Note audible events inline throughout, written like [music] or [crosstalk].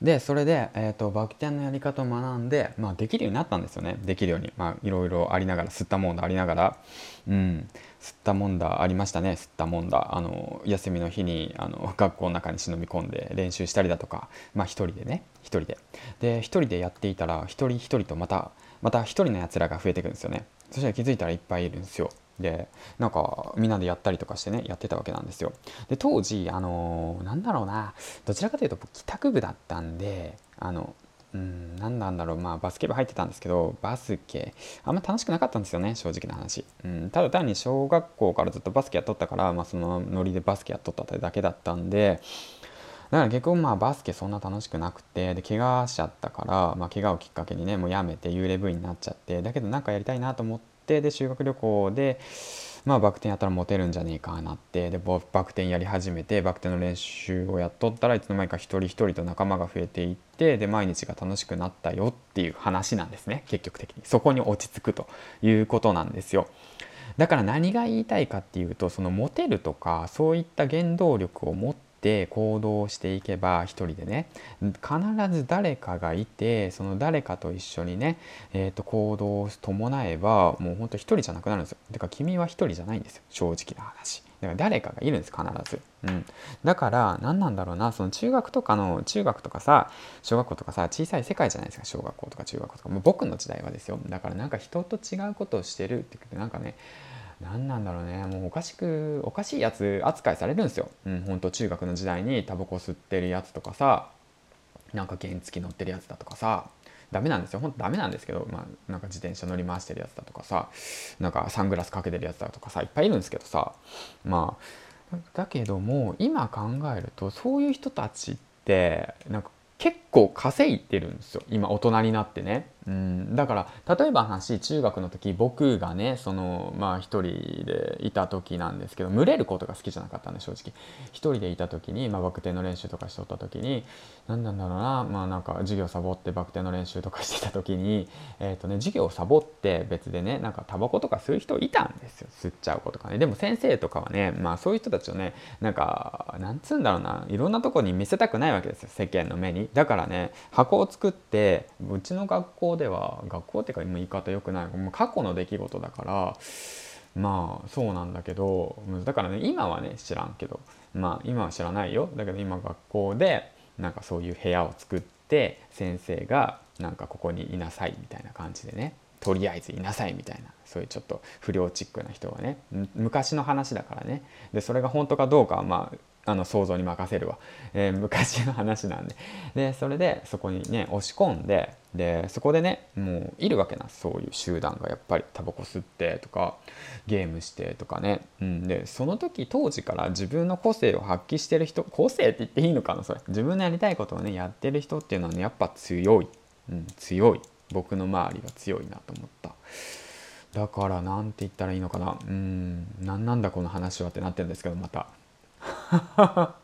でそれで、えーと、バク転のやり方を学んで、まあ、できるようになったんですよね。できるように、まあ、いろいろありながら吸ったもんだありながら。うん。吸ったもんだありましたね。吸ったもんだ。あの休みの日にあの学校の中に忍び込んで練習したりだとか。まあ一人でね。一人で。で一人でやっていたら一人一人とまたまた一人のやつらが増えていくんですよね。そしたら気づいたらいっぱいいるんですよ。でなんかみんなでやったりとかしてねやってたわけなんですよ。で当時あのー、なんだろうなどちらかというと帰宅部だったんであのうん何なんだろうまあバスケ部入ってたんですけどバスケあんま楽しくなかったんですよね正直な話、うん、ただ単に小学校からずっとバスケやっとったから、まあ、そのノリでバスケやっとっただけだったんでだから結構まあバスケそんな楽しくなくてで怪我しちゃったから、まあ、怪我をきっかけにねもうやめて幽霊部員になっちゃってだけどなんかやりたいなと思ってで修学旅行でまあバク転やったらモテるんじゃねえかなってでバク転やり始めてバク転の練習をやっとったらいつの間にか一人一人と仲間が増えていってで毎日が楽しくなったよっていう話なんですね結局的にそこに落ち着くということなんですよ。だから何が言いたいかっていうとそのモテるとかそういった原動力を持ってって行動していけば一人でね必ず誰かがいてその誰かと一緒にね、えー、と行動を伴えばもうほんと一人じゃなくなるんですよ。てか君は一人じゃないんですよ。正直な話。だから誰かがいるんです必ず、うん、だから何なんだろうなその中学とかの中学とかさ小学校とかさ小さい世界じゃないですか。小学校とか中学校とか。もう僕の時代はですよ。だからなんか人と違うことをしてるって言ってなんかね何なんだろうねもうおかしくおかしいやつ扱いされるんですよ。うん、ほんと中学の時代にタバコ吸ってるやつとかさなんか原付乗ってるやつだとかさダメなんですよほんとダメなんですけど、まあ、なんか自転車乗り回してるやつだとかさなんかサングラスかけてるやつだとかさいっぱいいるんですけどさまあだけども今考えるとそういう人たちってなんか結構稼いでるんですよ。今大人になってね。うん。だから例えば話中学の時僕がねそのまあ一人でいた時なんですけど群れることが好きじゃなかったんで正直。一人でいた時に、まあ、バク転の練習とかしとった時に何なんだろうなまあなんか授業サボってバク転の練習とかしてた時に [laughs] えっ、ー、とね授業をサボって別でねなんかタバコとか吸う人いたんですよ。吸っちゃう子とかね。でも先生とかはねまあそういう人たちをねなんかなんつうんだろうないろんなとこに見せたくないわけですよ。世間の目に。だからからね箱を作ってうちの学校では学校っていうか今言い方良くないもう過去の出来事だからまあそうなんだけどだからね今はね知らんけどまあ今は知らないよ。だけど今学校でなんかそういう部屋を作って先生がなんかここにいなさいみたいな感じでねとりあえずいなさいみたいなそういうちょっと不良チックな人はね昔の話だからね。でそれが本当かどうかはまああの想像に任せるわ、えー、昔の話なんで。でそれでそこにね押し込んででそこでねもういるわけな。そういう集団がやっぱりタバコ吸ってとかゲームしてとかね、うん、でその時当時から自分の個性を発揮してる人個性って言っていいのかなそれ。自分のやりたいことをねやってる人っていうのはねやっぱ強い、うん、強い。僕の周りが強いなと思った。だから何て言ったらいいのかな。うん何なんだこの話はってなってるんですけどまた。[laughs]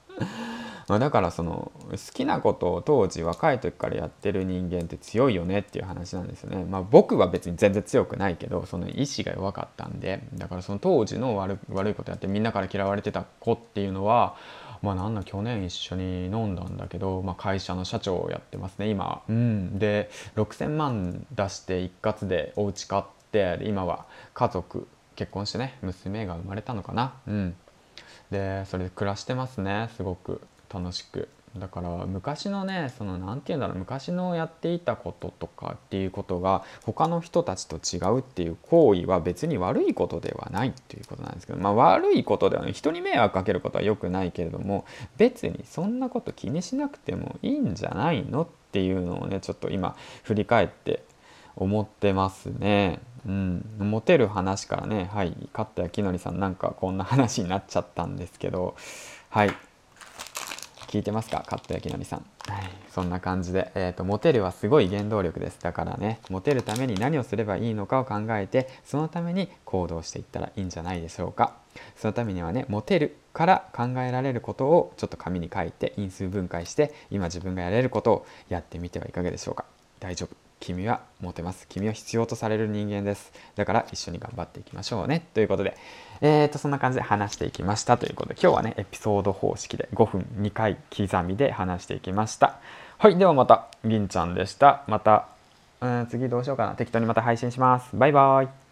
まだからその好きなことを当時若い時からやってる人間って強いよねっていう話なんですよね。まあ、僕は別に全然強くないけどその意志が弱かったんでだからその当時の悪悪いことやってみんなから嫌われてた子っていうのはまあなんだ去年一緒に飲んだんだけど、まあ、会社の社長をやってますね今。うん、で6,000万出して一括でお家買って今は家族結婚してね娘が生まれたのかな。うんでそれで暮らしてますねすごく。楽しく。だから昔のねその何て言うんだろう昔のやっていたこととかっていうことが他の人たちと違うっていう行為は別に悪いことではないっていうことなんですけどまあ悪いことではない。人に迷惑かけることは良くないけれども別にそんなこと気にしなくてもいいんじゃないのっていうのをねちょっと今振り返って思ってますね。うん、モテる話からねはい。勝田きのりさんなんかこんな話になっちゃったんですけどはい。聞いてますか？勝田きのりさん。はい。そんな感じで、えーと、モテるはすごい原動力です。だからねモテるために何をすればいいのかを考えてそのために行動していったらいいんじゃないでしょうか。そのためにはねモテるから考えられることをちょっと紙に書いて因数分解して今自分がやれることをやってみてはいかがでしょうか。大丈夫。君はモテます。君は必要とされる人間です。だから一緒に頑張っていきましょうね。ということでえーとそんな感じで話していきました。ということで今日はねエピソード方式で5分2回刻みで話していきました。はいではまた銀ちゃんでした。またうん次どうしようかな。適当にまた配信します。バイバイ。